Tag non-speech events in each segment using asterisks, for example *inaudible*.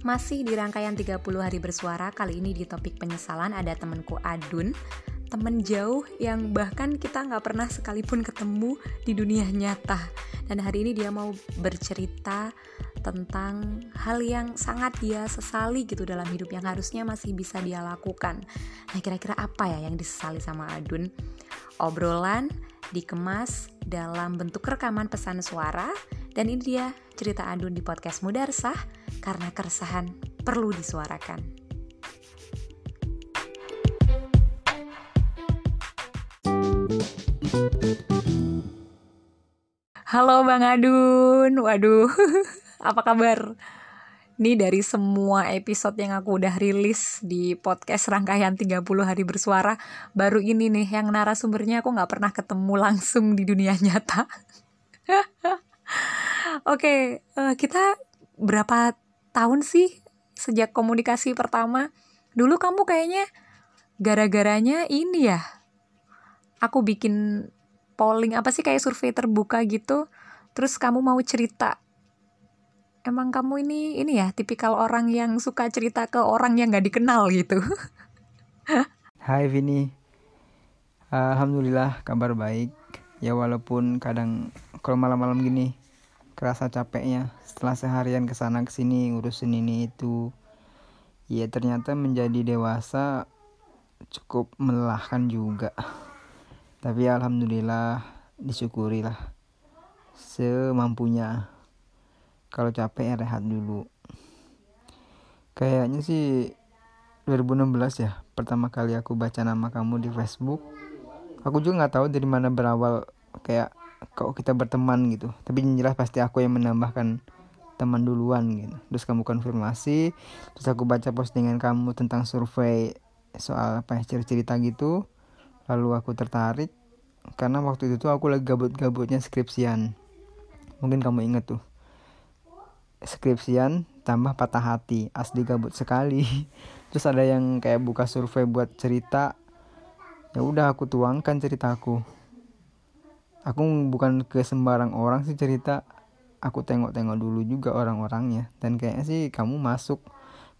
Masih di rangkaian 30 hari bersuara, kali ini di topik penyesalan ada temenku Adun. Temen jauh yang bahkan kita nggak pernah sekalipun ketemu di dunia nyata. Dan hari ini dia mau bercerita tentang hal yang sangat dia sesali gitu dalam hidup yang harusnya masih bisa dia lakukan. Nah kira-kira apa ya yang disesali sama Adun? Obrolan dikemas dalam bentuk rekaman pesan suara dan ini dia cerita Adun di podcast Mudarsah karena keresahan perlu disuarakan. Halo Bang Adun, waduh, *laughs* apa kabar? Ini dari semua episode yang aku udah rilis di podcast rangkaian 30 hari bersuara, baru ini nih yang narasumbernya aku nggak pernah ketemu langsung di dunia nyata. *laughs* Oke, okay, eh, kita berapa tahun sih sejak komunikasi pertama. Dulu kamu kayaknya gara-garanya ini ya. Aku bikin polling apa sih kayak survei terbuka gitu. Terus kamu mau cerita. Emang kamu ini ini ya tipikal orang yang suka cerita ke orang yang gak dikenal gitu. *laughs* Hai Vini. Alhamdulillah kabar baik. Ya walaupun kadang kalau malam-malam gini kerasa capeknya setelah seharian ke sana ke sini ngurusin ini itu. Ya ternyata menjadi dewasa cukup melelahkan juga. Tapi alhamdulillah disyukurilah semampunya. Kalau capek ya rehat dulu. Kayaknya sih 2016 ya pertama kali aku baca nama kamu di Facebook. Aku juga nggak tahu dari mana berawal kayak kok kita berteman gitu. Tapi jelas pasti aku yang menambahkan teman duluan gitu. Terus kamu konfirmasi terus aku baca postingan kamu tentang survei soal apa ya cerita-cerita gitu. Lalu aku tertarik karena waktu itu tuh aku lagi gabut-gabutnya skripsian. Mungkin kamu inget tuh. Skripsian tambah patah hati asli gabut sekali. *laughs* Terus ada yang kayak buka survei buat cerita. Ya udah aku tuangkan ceritaku aku bukan ke sembarang orang sih cerita. Aku tengok-tengok dulu juga orang-orangnya. Dan kayaknya sih kamu masuk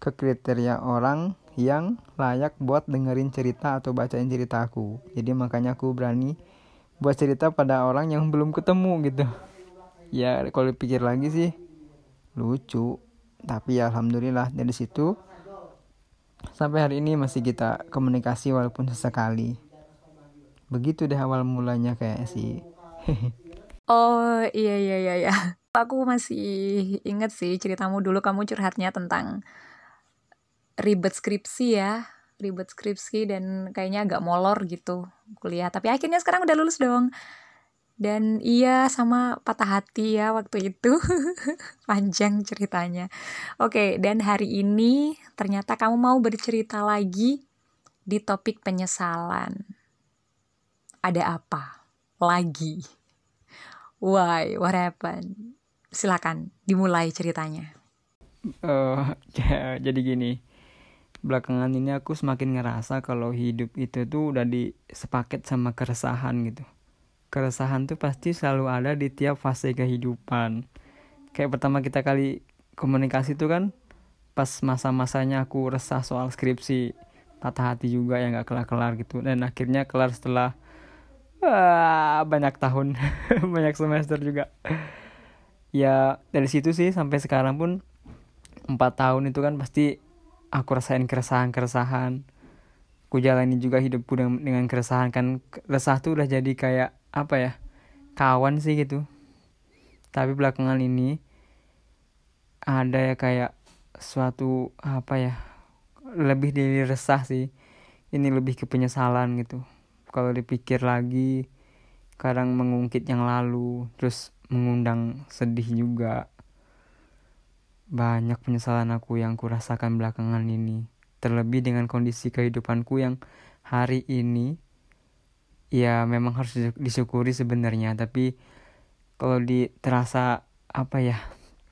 ke kriteria orang yang layak buat dengerin cerita atau bacain cerita aku. Jadi makanya aku berani buat cerita pada orang yang belum ketemu gitu. Ya kalau dipikir lagi sih lucu. Tapi ya alhamdulillah dari situ sampai hari ini masih kita komunikasi walaupun sesekali. Begitu deh awal mulanya kayak sih oh iya iya iya ya aku masih inget sih ceritamu dulu. Kamu curhatnya tentang ribet skripsi ya ribet skripsi dan kayaknya agak molor gitu kuliah. Tapi akhirnya sekarang udah lulus dong. Dan iya sama patah hati ya waktu itu. *laughs* Panjang ceritanya. Oke dan hari ini ternyata kamu mau bercerita lagi di topik penyesalan. Ada apa lagi. Why? What happened? Silakan dimulai ceritanya. Uh, *laughs* jadi gini, belakangan ini aku semakin ngerasa kalau hidup itu tuh udah disepaket sama keresahan gitu. Keresahan tuh pasti selalu ada di tiap fase kehidupan. Kayak pertama kita kali komunikasi tuh kan pas masa-masanya aku resah soal skripsi patah hati juga yang gak kelar-kelar gitu dan akhirnya kelar setelah Wah, banyak tahun, *laughs* banyak semester juga. Ya dari situ sih sampai sekarang pun empat tahun itu kan pasti aku rasain keresahan-keresahan. Aku jalani juga hidupku dengan, dengan keresahan kan resah tuh udah jadi kayak apa ya kawan sih gitu. Tapi belakangan ini ada ya kayak suatu apa ya lebih dari resah sih. Ini lebih ke penyesalan gitu kalau dipikir lagi kadang mengungkit yang lalu terus mengundang sedih juga. Banyak penyesalan aku yang kurasakan belakangan ini terlebih dengan kondisi kehidupanku yang hari ini. Ya memang harus disyukuri sebenarnya tapi kalau di terasa apa ya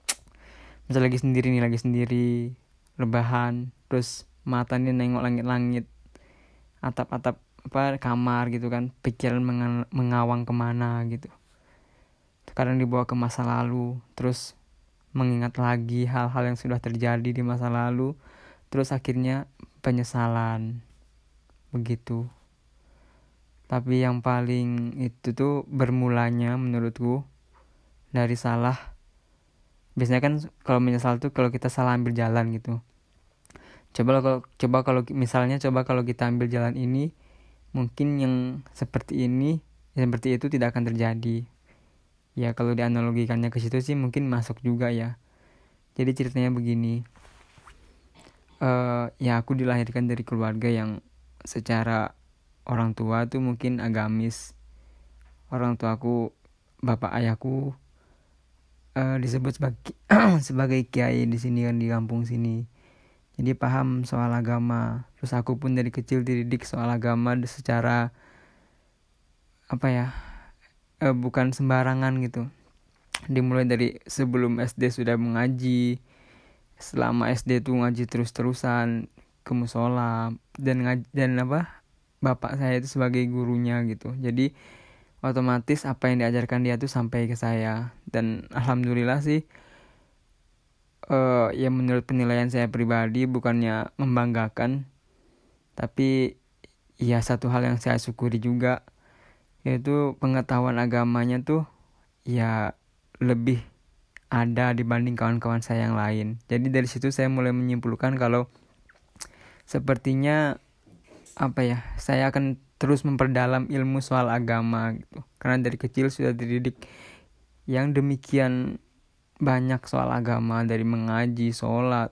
*tsk* misal lagi sendiri nih lagi sendiri rebahan terus mata nih nengok langit-langit atap-atap apa kamar gitu kan pikiran mengawang ke mana gitu. Kadang dibawa ke masa lalu terus mengingat lagi hal-hal yang sudah terjadi di masa lalu terus akhirnya penyesalan. Begitu. Tapi yang paling itu tuh bermulanya menurutku dari salah. Biasanya kan kalau menyesal tuh kalau kita salah ambil jalan gitu. Coba kalau coba kalau misalnya coba kalau kita ambil jalan ini mungkin yang seperti ini seperti itu tidak akan terjadi. Ya kalau dianalogikannya ke situ sih mungkin masuk juga ya. Jadi ceritanya begini. Uh, ya aku dilahirkan dari keluarga yang secara orang tua tuh mungkin agamis. Orang tua aku bapak ayahku uh, disebut sebagai *clears throat* sebagai kiai di sini kan di kampung sini jadi paham soal agama. Terus aku pun dari kecil dididik soal agama secara apa ya eh, bukan sembarangan gitu. Dimulai dari sebelum SD sudah mengaji selama SD tuh ngaji terus-terusan ke musola dan ngaji, dan apa bapak saya itu sebagai gurunya gitu. Jadi otomatis apa yang diajarkan dia tuh sampai ke saya. Dan alhamdulillah sih uh, ya menurut penilaian saya pribadi bukannya membanggakan tapi ya satu hal yang saya syukuri juga yaitu pengetahuan agamanya tuh ya lebih ada dibanding kawan-kawan saya yang lain. Jadi dari situ saya mulai menyimpulkan kalau sepertinya apa ya, saya akan terus memperdalam ilmu soal agama gitu. Karena dari kecil sudah dididik yang demikian banyak soal agama dari mengaji, sholat,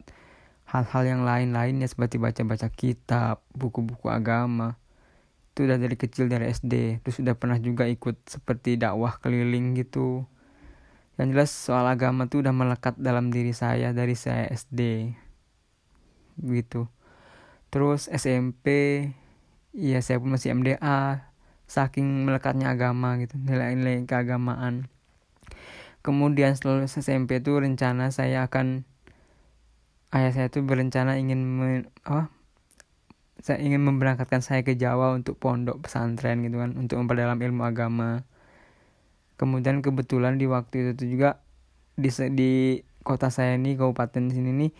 hal-hal yang lain-lainnya seperti baca-baca kitab, buku-buku agama. Itu udah dari kecil dari SD terus udah pernah juga ikut seperti dakwah keliling gitu. Yang jelas soal agama tuh udah melekat dalam diri saya dari saya SD gitu. Terus SMP ya saya pun masih MDA saking melekatnya agama gitu nilai-nilai keagamaan kemudian setelah SMP tuh rencana saya akan ayah saya tuh berencana ingin men, apa saya ingin memberangkatkan saya ke Jawa untuk pondok pesantren gitu kan untuk memperdalam ilmu agama. Kemudian kebetulan di waktu itu juga di di kota saya ini kabupaten sini nih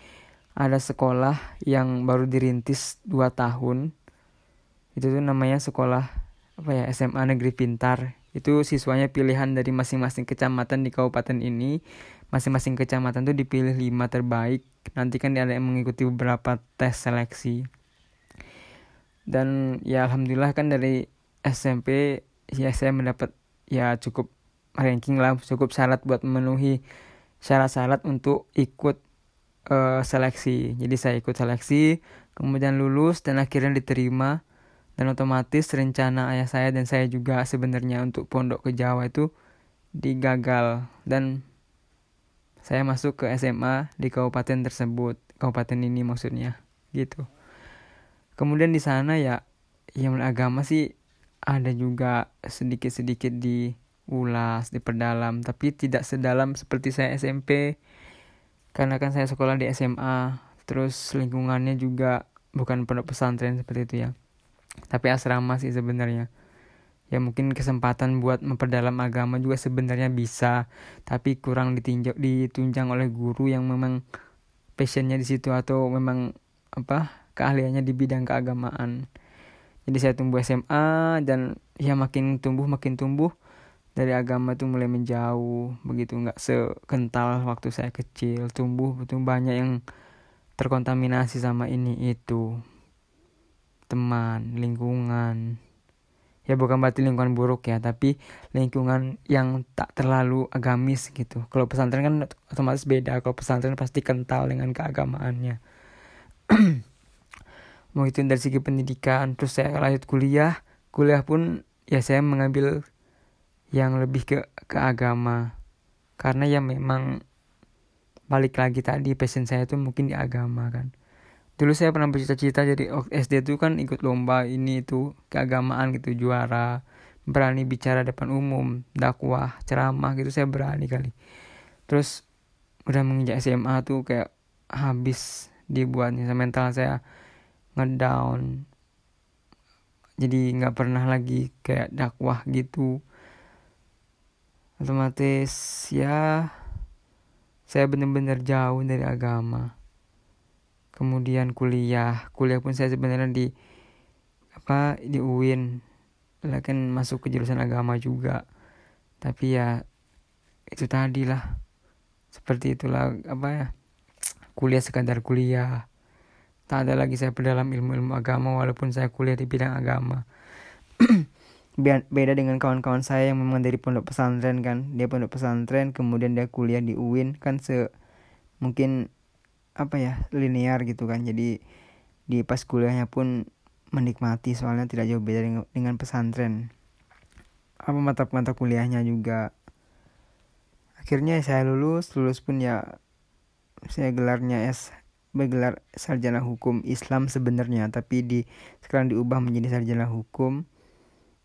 ada sekolah yang baru dirintis 2 tahun. Itu tuh namanya sekolah apa ya SMA Negeri Pintar itu siswanya pilihan dari masing-masing kecamatan di kabupaten ini. Masing-masing kecamatan tuh dipilih lima terbaik. Nanti kan ada yang mengikuti beberapa tes seleksi. Dan ya alhamdulillah kan dari SMP ya saya mendapat ya cukup ranking lah cukup syarat buat memenuhi syarat-syarat untuk ikut uh, seleksi. Jadi saya ikut seleksi kemudian lulus dan akhirnya diterima dan otomatis rencana ayah saya dan saya juga sebenarnya untuk pondok ke Jawa itu digagal. Dan saya masuk ke SMA di kabupaten tersebut. Kabupaten ini maksudnya gitu. Kemudian di sana ya yang agama sih ada juga sedikit-sedikit di ulas diperdalam. Tapi tidak sedalam seperti saya SMP karena kan saya sekolah di SMA terus lingkungannya juga bukan pondok pesantren seperti itu ya tapi asrama sih sebenarnya. Ya mungkin kesempatan buat memperdalam agama juga sebenarnya bisa tapi kurang ditinjau ditunjang oleh guru yang memang passionnya di situ atau memang apa keahliannya di bidang keagamaan. Jadi saya tumbuh SMA dan ya makin tumbuh makin tumbuh dari agama tuh mulai menjauh. Begitu nggak sekental waktu saya kecil tumbuh betul banyak yang terkontaminasi sama ini itu teman lingkungan. Ya bukan berarti lingkungan buruk ya tapi lingkungan yang tak terlalu agamis gitu. Kalau pesantren kan otomatis beda. Kalau pesantren pasti kental dengan keagamaannya. *clears throat* Mau itu dari segi pendidikan terus saya lanjut kuliah. Kuliah pun ya saya mengambil yang lebih ke ke agama. Karena ya memang balik lagi tadi passion saya tuh mungkin di agama kan dulu saya pernah bercita-cita jadi SD tuh kan ikut lomba ini itu keagamaan gitu juara berani bicara depan umum dakwah ceramah gitu saya berani kali. Terus udah menginjak SMA tuh kayak habis dibuatnya mental saya ngedown. Jadi nggak pernah lagi kayak dakwah gitu. Otomatis ya saya benar-benar jauh dari agama kemudian kuliah. Kuliah pun saya sebenarnya di apa di UIN kan masuk ke jurusan agama juga. Tapi ya itu tadi lah. Seperti itulah apa ya kuliah sekadar kuliah. Tak ada lagi saya berdalam ilmu-ilmu agama walaupun saya kuliah di bidang agama. *clears throat* Beda dengan kawan-kawan saya yang memang dari pondok pesantren kan. Dia pondok pesantren kemudian dia kuliah di UIN kan se mungkin apa ya linear gitu kan. Jadi di pas kuliahnya pun menikmati soalnya tidak jauh beda dengan, pesantren. Apa mata-mata kuliahnya juga. Akhirnya saya lulus lulus pun ya saya gelarnya S bergelar sarjana hukum Islam sebenarnya. Tapi di sekarang diubah menjadi sarjana hukum.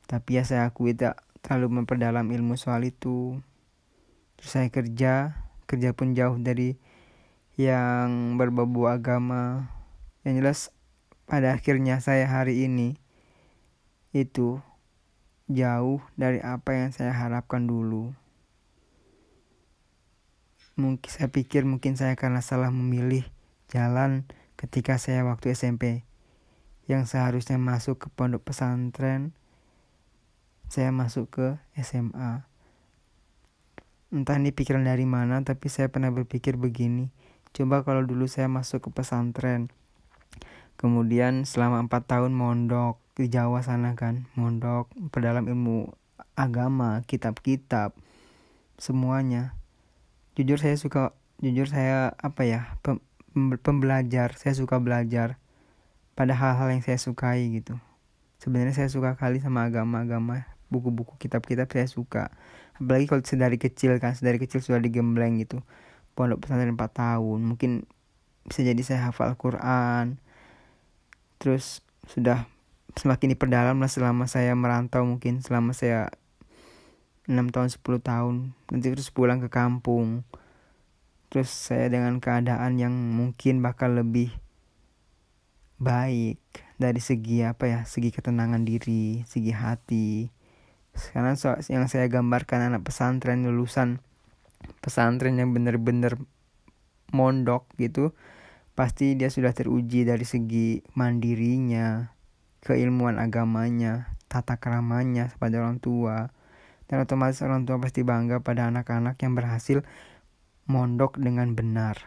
Tapi ya saya akui tak terlalu memperdalam ilmu soal itu. Terus saya kerja kerja pun jauh dari yang berbau agama. Yang jelas pada akhirnya saya hari ini itu jauh dari apa yang saya harapkan dulu. Mungkin saya pikir mungkin saya karena salah memilih jalan ketika saya waktu SMP yang seharusnya masuk ke pondok pesantren saya masuk ke SMA entah ini pikiran dari mana tapi saya pernah berpikir begini Coba kalau dulu saya masuk ke pesantren, kemudian selama empat tahun mondok di Jawa sana kan, mondok perdalam ilmu agama, kitab-kitab, semuanya. Jujur saya suka, jujur saya apa ya, pem, pembelajar, saya suka belajar pada hal-hal yang saya sukai gitu. Sebenarnya saya suka kali sama agama-agama, buku-buku kitab-kitab saya suka. Apalagi kalau sedari kecil kan, sedari kecil sudah digembleng gitu pondok pesantren 4 tahun. Mungkin bisa jadi saya hafal Al-Quran. Terus sudah semakin diperdalam lah selama saya merantau mungkin selama saya 6 tahun 10 tahun. Nanti terus pulang ke kampung. Terus saya dengan keadaan yang mungkin bakal lebih baik dari segi apa ya segi ketenangan diri segi hati. Karena so, yang saya gambarkan anak pesantren lulusan pesantren yang bener-bener mondok gitu pasti dia sudah teruji dari segi mandirinya keilmuan agamanya tata keramanya kepada orang tua. Dan otomatis orang tua pasti bangga pada anak-anak yang berhasil mondok dengan benar.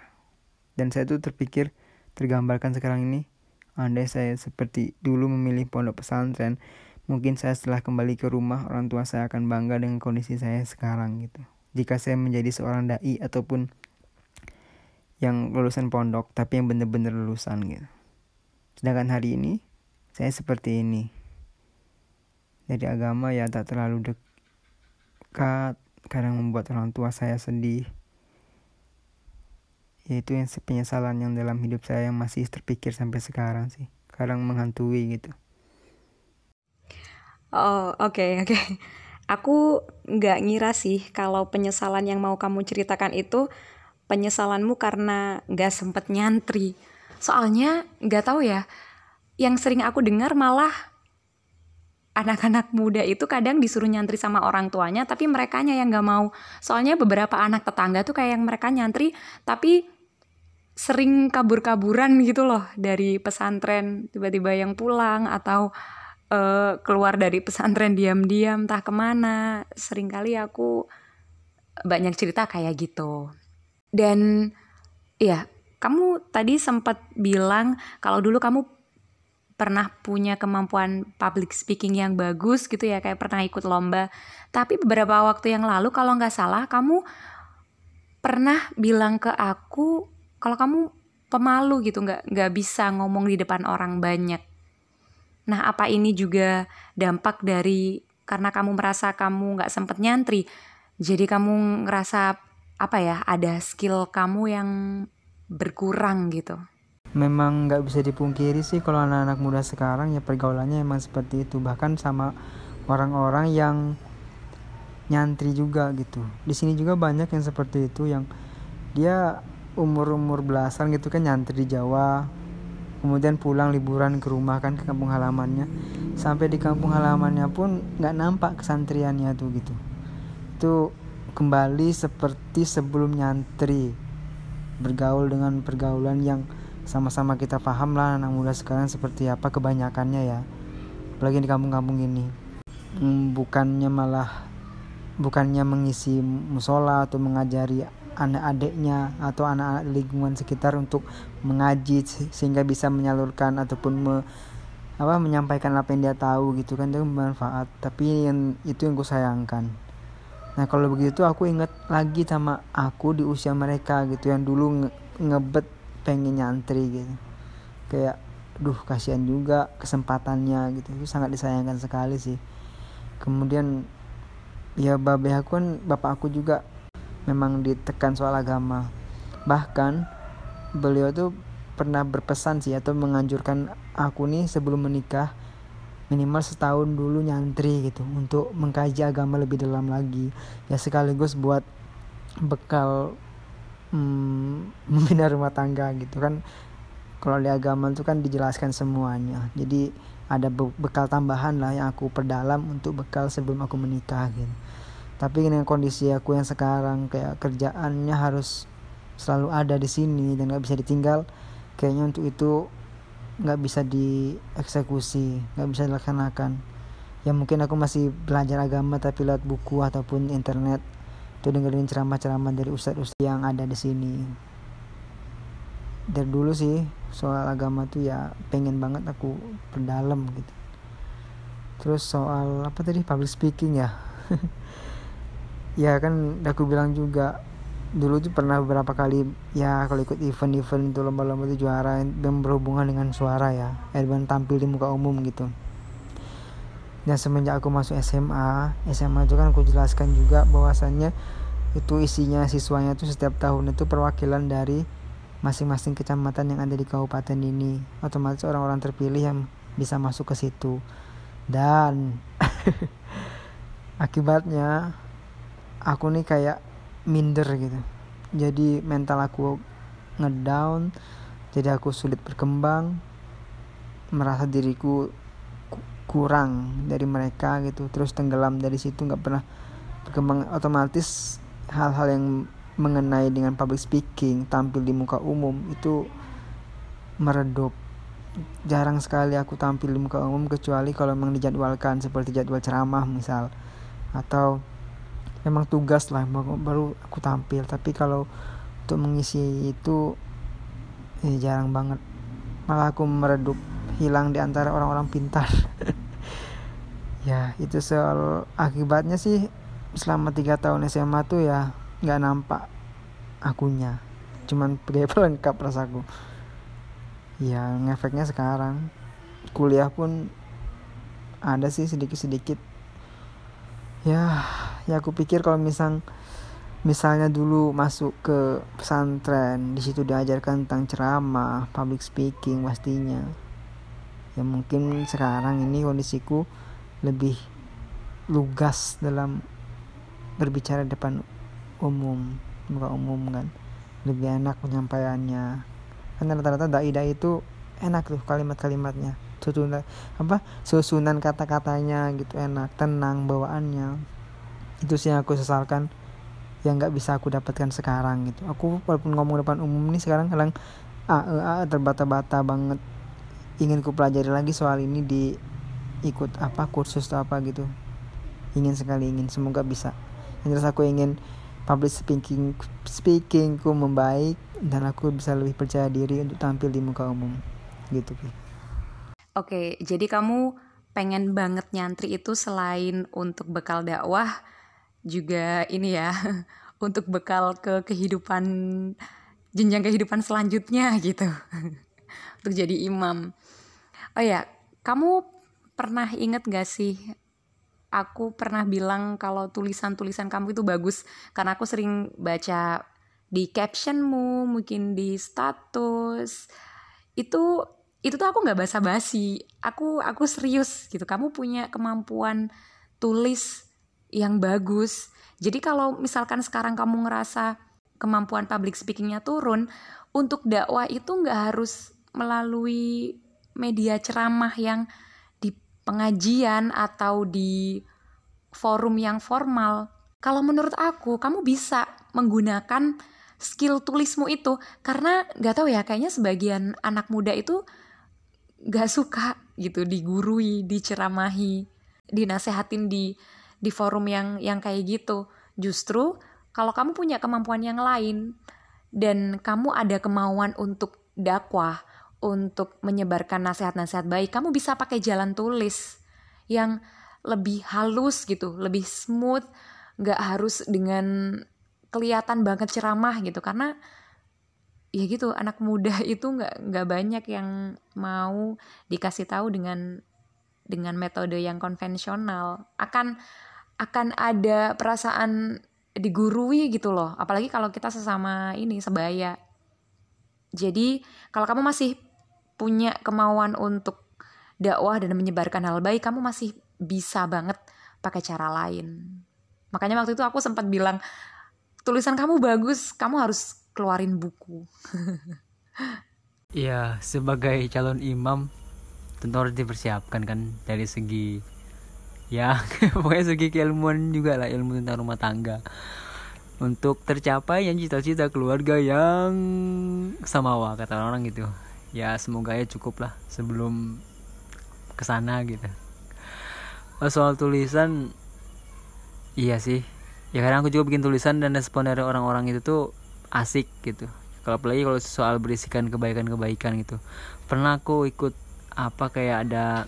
Dan saya tuh terpikir tergambarkan sekarang ini andai saya seperti dulu memilih pondok pesantren mungkin saya setelah kembali ke rumah orang tua saya akan bangga dengan kondisi saya sekarang gitu jika saya menjadi seorang dai ataupun yang lulusan pondok tapi yang benar-benar lulusan gitu. Sedangkan hari ini saya seperti ini. Dari agama ya tak terlalu dekat, kadang membuat orang tua saya sedih. Yaitu yang penyesalan yang dalam hidup saya yang masih terpikir sampai sekarang sih. Kadang menghantui gitu. Oh, oke, okay, oke. Okay aku nggak ngira sih kalau penyesalan yang mau kamu ceritakan itu penyesalanmu karena nggak sempet nyantri. Soalnya nggak tahu ya, yang sering aku dengar malah anak-anak muda itu kadang disuruh nyantri sama orang tuanya tapi mereka yang nggak mau soalnya beberapa anak tetangga tuh kayak yang mereka nyantri tapi sering kabur-kaburan gitu loh dari pesantren tiba-tiba yang pulang atau uh, keluar dari pesantren diam-diam entah ke mana. Seringkali aku banyak cerita kayak gitu. Dan ya kamu tadi sempat bilang kalau dulu kamu pernah punya kemampuan public speaking yang bagus gitu ya kayak pernah ikut lomba. Tapi beberapa waktu yang lalu kalau nggak salah kamu pernah bilang ke aku kalau kamu pemalu gitu nggak nggak bisa ngomong di depan orang banyak Nah, apa ini juga dampak dari karena kamu merasa kamu nggak sempet nyantri, jadi kamu ngerasa apa ya ada skill kamu yang berkurang gitu? Memang nggak bisa dipungkiri sih kalau anak-anak muda sekarang ya pergaulannya emang seperti itu bahkan sama orang-orang yang nyantri juga gitu. Di sini juga banyak yang seperti itu yang dia umur-umur belasan gitu kan nyantri di Jawa kemudian pulang liburan ke rumah kan ke kampung halamannya. Sampai di kampung halamannya pun nggak nampak kesantriannya tuh gitu. Itu kembali seperti sebelum nyantri. Bergaul dengan pergaulan yang sama-sama kita paham lah anak muda sekarang seperti apa kebanyakannya ya. Apalagi di kampung-kampung ini. Hmm, bukannya malah bukannya mengisi musola atau mengajari anak-adiknya atau anak-anak lingkungan sekitar untuk mengaji sehingga bisa menyalurkan ataupun me, apa menyampaikan apa yang dia tahu gitu kan itu bermanfaat. Tapi yang itu yang gue sayangkan. Nah kalau begitu aku inget lagi sama aku di usia mereka gitu yang dulu nge ngebet pengen nyantri gitu. Kayak duh kasihan juga kesempatannya gitu. Itu sangat disayangkan sekali sih. Kemudian ya babe aku kan bapak aku juga memang ditekan soal agama. Bahkan beliau tuh pernah berpesan sih atau menganjurkan aku nih sebelum menikah minimal setahun dulu nyantri gitu untuk mengkaji agama lebih dalam lagi. Ya sekaligus buat bekal hmm, *laughs* membina rumah tangga gitu kan. Kalau di agama itu kan dijelaskan semuanya. Jadi ada bekal tambahan lah yang aku perdalam untuk bekal sebelum aku menikah gitu tapi dengan kondisi aku yang sekarang kayak kerjaannya harus selalu ada di sini dan gak bisa ditinggal kayaknya untuk itu nggak bisa dieksekusi nggak bisa dilaksanakan. Ya mungkin aku masih belajar agama tapi lewat buku ataupun internet tuh dengerin ceramah-ceramah dari ustadz-ustadz yang ada di sini. Dari dulu sih soal agama tuh ya pengen banget aku perdalam gitu. Terus soal apa tadi public speaking ya *laughs* ya kan aku bilang juga dulu tuh pernah beberapa kali ya kalau ikut event-event itu lomba-lomba itu juara dan berhubungan dengan suara ya Erban tampil di muka umum gitu. Dan semenjak aku masuk SMA SMA itu kan aku jelaskan juga bahwasannya itu isinya siswanya tuh setiap tahun itu perwakilan dari masing-masing kecamatan yang ada di kabupaten ini. Otomatis orang-orang terpilih yang bisa masuk ke situ. Dan *laughs* akibatnya aku nih kayak minder gitu. Jadi mental aku ngedown jadi aku sulit berkembang merasa diriku kurang dari mereka gitu. Terus tenggelam dari situ nggak pernah berkembang. Otomatis hal-hal yang mengenai dengan public speaking tampil di muka umum itu meredup. Jarang sekali aku tampil di muka umum kecuali kalau memang dijadwalkan seperti jadwal ceramah misal. Atau memang tugas lah baru aku tampil. Tapi kalau untuk mengisi itu eh, jarang banget. Malah aku meredup hilang di antara orang-orang pintar. *laughs* Ya itu soal akibatnya sih. Selama tiga tahun SMA tuh ya nggak nampak akunya. Cuman *laughs* pakai pelengkap rasaku. Ya ngefeknya sekarang. Kuliah pun ada sih sedikit-sedikit. Ya ya aku pikir kalau misal misalnya dulu masuk ke pesantren di situ diajarkan tentang ceramah public speaking pastinya. Ya mungkin sekarang ini kondisiku lebih lugas dalam berbicara depan umum muka umum kan. Lebih enak penyampaiannya. Karena rata-rata dai-dai itu enak tuh kalimat-kalimatnya. Susunan apa? Susunan kata-katanya gitu enak tenang bawaannya itu sih yang aku sesalkan yang nggak bisa aku dapatkan sekarang gitu. Aku walaupun ngomong depan umum nih sekarang kadang ah, ah terbata-bata banget. Ingin ku pelajari lagi soal ini di ikut apa kursus atau apa gitu. Ingin sekali ingin. Semoga bisa. Yang jelas aku ingin public speaking speakingku membaik dan aku bisa lebih percaya diri untuk tampil di muka umum. Gitu Oke, jadi kamu pengen banget nyantri itu selain untuk bekal dakwah juga ini ya, *laughs* untuk bekal ke kehidupan jenjang kehidupan selanjutnya *laughs* gitu. untuk jadi imam. Oh ya, kamu pernah inget gak sih aku pernah bilang kalau tulisan-tulisan kamu itu bagus karena aku sering baca di captionmu, mungkin di status. Itu itu tuh aku nggak basa-basi aku aku serius gitu kamu punya kemampuan tulis yang bagus. Jadi kalau misalkan sekarang kamu ngerasa kemampuan public speakingnya turun untuk dakwah itu nggak harus melalui media ceramah yang di pengajian atau di forum yang formal. Kalau menurut aku kamu bisa menggunakan skill tulismu itu. Karena nggak tahu ya kayaknya sebagian anak muda itu nggak suka gitu digurui diceramahi dinasehatin di di forum yang yang kayak gitu. Justru kalau kamu punya kemampuan yang lain dan kamu ada kemauan untuk dakwah untuk menyebarkan nasihat-nasihat baik kamu bisa pakai jalan tulis yang lebih halus gitu lebih smooth nggak harus dengan kelihatan banget ceramah gitu. Karena ya gitu anak muda *laughs* itu nggak nggak banyak yang mau dikasih tahu dengan dengan metode yang konvensional. Akan akan ada perasaan digurui gitu loh. Apalagi kalau kita sesama ini sebaya. Jadi kalau kamu masih punya kemauan untuk dakwah dan menyebarkan hal baik kamu masih bisa banget pakai cara lain. Makanya waktu itu aku sempat bilang tulisan kamu bagus kamu harus keluarin buku. *laughs* Ya sebagai calon imam tentu harus dipersiapkan kan dari segi ya *laughs* pokoknya segi keilmuan juga lah ilmu tentang rumah tangga. Untuk tercapai yang cita-cita keluarga yang samawa kata orang gitu. Ya semoga ya cukup lah sebelum ke sana gitu. Soal tulisan iya sih. Ya kadang aku juga bikin tulisan dan respon dari orang-orang itu tuh asik gitu. Kalau apalagi kalau soal berisikan kebaikan-kebaikan gitu. Pernah aku ikut apa kayak ada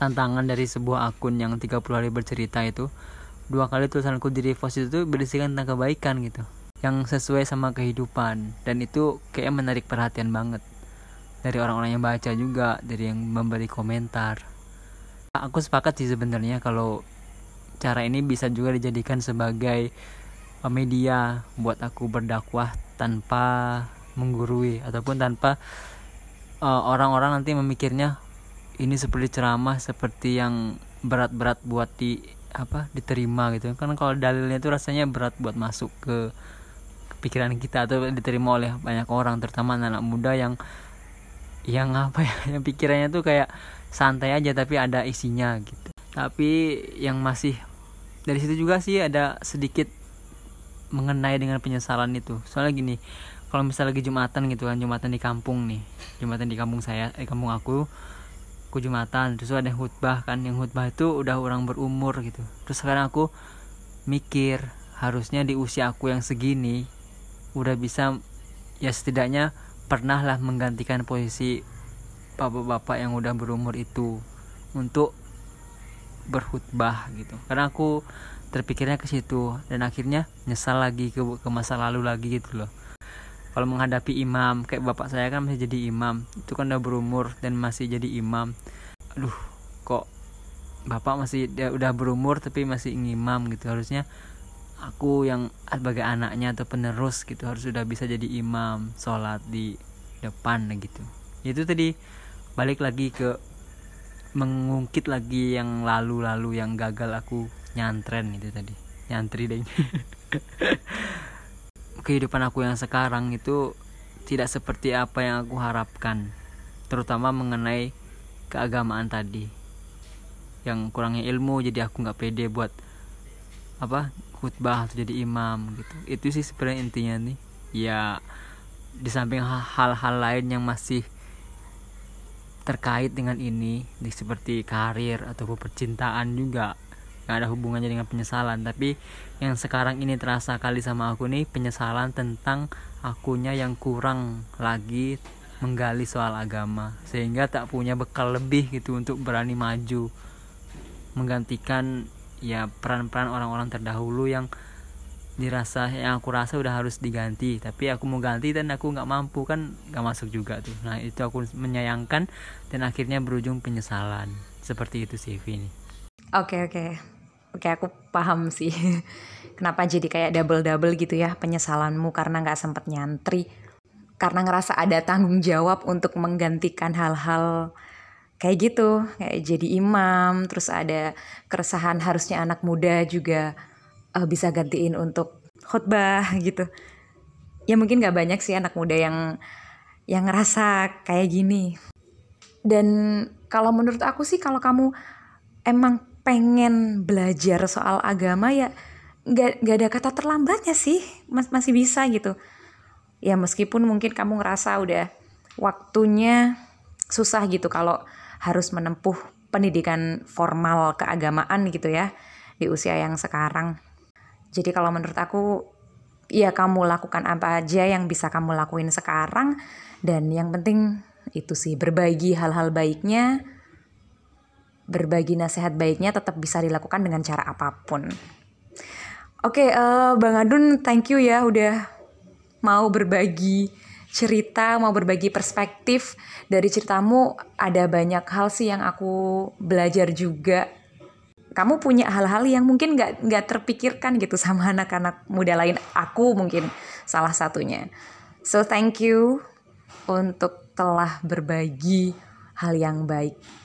tantangan dari sebuah akun yang 30 hari bercerita itu dua kali tulisanku di repost itu berisikan tentang kebaikan gitu yang sesuai sama kehidupan. Dan itu kayak menarik perhatian banget. Dari orang-orang yang baca juga dari yang memberi komentar. Aku sepakat sih sebenarnya kalau cara ini bisa juga dijadikan sebagai media buat aku berdakwah tanpa menggurui ataupun tanpa uh, orang-orang uh, nanti memikirnya ini seperti ceramah seperti yang berat-berat buat di apa diterima gitu. Kan kalau dalilnya itu rasanya berat buat masuk ke pikiran kita atau diterima oleh banyak orang terutama anak, -anak muda yang yang apa ya yang pikirannya tuh kayak santai aja tapi ada isinya gitu. Tapi yang masih dari situ juga sih ada sedikit mengenai dengan penyesalan itu. Soalnya gini kalau misalnya lagi jumatan gitu kan jumatan di kampung nih jumatan di kampung saya eh kampung aku aku jumatan terus ada yang khutbah kan yang khutbah itu udah orang berumur gitu. Terus sekarang aku mikir harusnya di usia aku yang segini udah bisa ya setidaknya pernah lah menggantikan posisi bapak-bapak yang udah berumur itu untuk berkhutbah gitu. Karena aku terpikirnya ke situ dan akhirnya nyesal lagi ke, ke masa lalu lagi gitu loh kalau menghadapi imam kayak bapak saya kan masih jadi imam. Itu kan udah berumur dan masih jadi imam. Aduh kok bapak masih dia udah berumur tapi masih imam gitu. Harusnya aku yang sebagai anaknya atau penerus gitu harus sudah bisa jadi imam sholat di depan gitu. Itu tadi balik lagi ke mengungkit lagi yang lalu-lalu yang gagal aku nyantren itu tadi. Nyantri deh *laughs* kehidupan aku yang sekarang itu tidak seperti apa yang aku harapkan terutama mengenai keagamaan tadi. Yang kurangnya ilmu jadi aku nggak pede buat apa khutbah atau jadi imam gitu. Itu sih sebenarnya intinya nih. Ya di samping hal-hal lain yang masih terkait dengan ini seperti karir atau percintaan juga yang ada hubungannya dengan penyesalan. Tapi yang sekarang ini terasa kali sama aku nih penyesalan tentang akunya yang kurang lagi menggali soal agama. Sehingga tak punya bekal lebih gitu untuk berani maju menggantikan ya peran-peran orang-orang terdahulu yang dirasa yang aku rasa udah harus diganti. Tapi aku mau ganti dan aku nggak mampu kan nggak masuk juga tuh. Nah itu aku menyayangkan dan akhirnya berujung penyesalan. Seperti itu sih Vini. Oke oke oke aku paham sih. *laughs* Kenapa jadi kayak double double gitu ya penyesalanmu karena nggak sempet nyantri? Karena ngerasa ada tanggung jawab untuk menggantikan hal-hal kayak gitu kayak jadi imam terus ada keresahan harusnya anak muda juga uh, bisa gantiin untuk khutbah gitu. Ya mungkin gak banyak sih anak muda yang yang ngerasa kayak gini. Dan kalau menurut aku sih kalau kamu emang pengen belajar soal agama ya nggak nggak ada kata terlambatnya sih Mas, masih bisa gitu. Ya meskipun mungkin kamu ngerasa udah waktunya susah gitu kalau harus menempuh pendidikan formal keagamaan gitu ya di usia yang sekarang. Jadi kalau menurut aku ya kamu lakukan apa aja yang bisa kamu lakuin sekarang dan yang penting itu sih berbagi hal-hal baiknya berbagi nasihat baiknya tetap bisa dilakukan dengan cara apa pun. Oke, okay, uh, eh, Bang Adun, thank you ya udah mau berbagi cerita, mau berbagi perspektif dari ceritamu. Ada banyak hal sih yang aku belajar juga. Kamu punya hal-hal yang mungkin nggak nggak terpikirkan gitu sama *laughs* anak-anak muda lain. Aku mungkin salah satunya. So thank you untuk telah berbagi hal yang baik.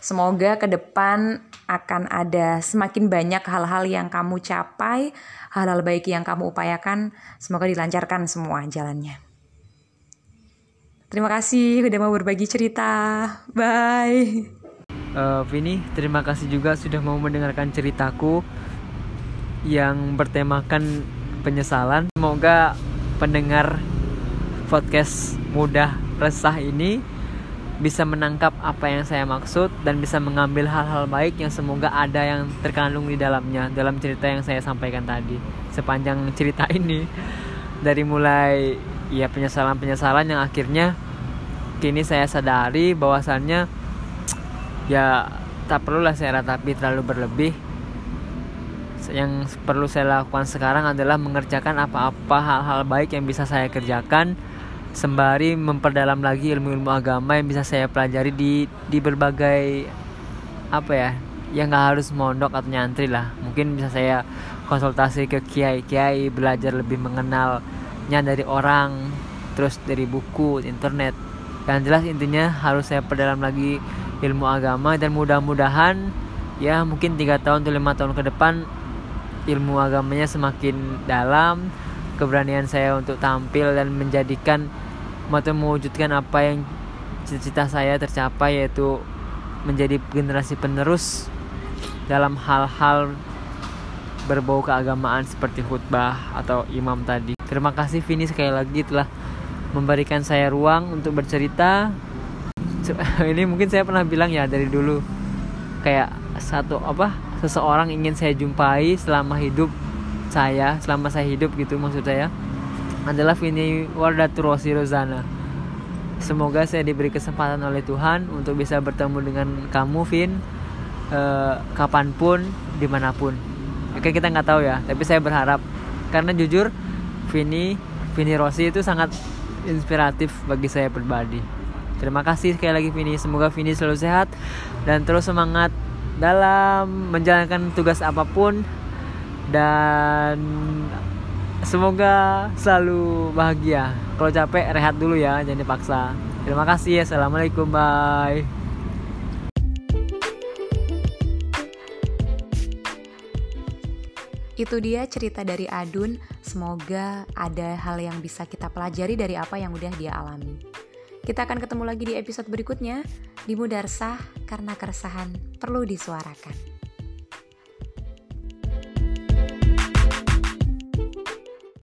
Semoga ke depan akan ada semakin banyak hal-hal yang kamu capai, hal-hal baik yang kamu upayakan. Semoga dilancarkan semua jalannya. Terima kasih udah mau berbagi cerita. Bye. Uh, Vini, terima kasih juga sudah mau mendengarkan ceritaku yang bertemakan penyesalan. Semoga pendengar podcast mudah resah ini bisa menangkap apa yang saya maksud dan bisa mengambil hal-hal baik yang semoga ada yang terkandung di dalamnya dalam cerita yang saya sampaikan tadi. Sepanjang cerita *laughs* ini dari mulai ya penyesalan-penyesalan yang akhirnya kini saya sadari bahwasannya ya tak perlulah saya ratapi terlalu berlebih. Yang perlu saya lakukan sekarang adalah mengerjakan apa-apa hal-hal baik yang bisa saya kerjakan sembari memperdalam lagi ilmu-ilmu agama yang bisa saya pelajari di di berbagai apa ya yang nggak harus mondok atau nyantri lah. Mungkin bisa saya konsultasi ke kiai kiai belajar lebih mengenalnya dari orang terus dari buku internet. Yang jelas intinya harus saya perdalam lagi ilmu agama dan mudah-mudahan ya mungkin tiga tahun atau lima tahun ke depan ilmu agamanya semakin dalam keberanian saya untuk tampil dan menjadikan atau mewujudkan apa yang cita-cita saya tercapai yaitu menjadi generasi penerus dalam hal-hal berbau keagamaan seperti khutbah atau imam tadi. Terima kasih Vini sekali lagi telah memberikan saya ruang untuk bercerita. *laughs* Ini mungkin saya pernah bilang ya dari dulu kayak satu apa seseorang ingin saya jumpai selama hidup saya selama saya hidup gitu maksud saya adalah Vini Wardatur Rosi Rozana. Semoga saya diberi kesempatan oleh Tuhan untuk bisa bertemu dengan kamu Vin eh, kapan pun di mana pun. Oke kita nggak tahu ya tapi saya berharap. Karena jujur Vini Vini Rossi itu sangat inspiratif bagi saya pribadi. Terima kasih sekali lagi Vini semoga Vini selalu sehat dan terus semangat dalam menjalankan tugas apa pun dan semoga selalu bahagia kalau capek rehat dulu ya jangan dipaksa terima kasih assalamualaikum bye Itu dia cerita dari Adun. Semoga ada hal yang bisa kita pelajari dari apa yang udah dia alami. Kita akan ketemu lagi di episode berikutnya di Mudarsah karena keresahan perlu disuarakan.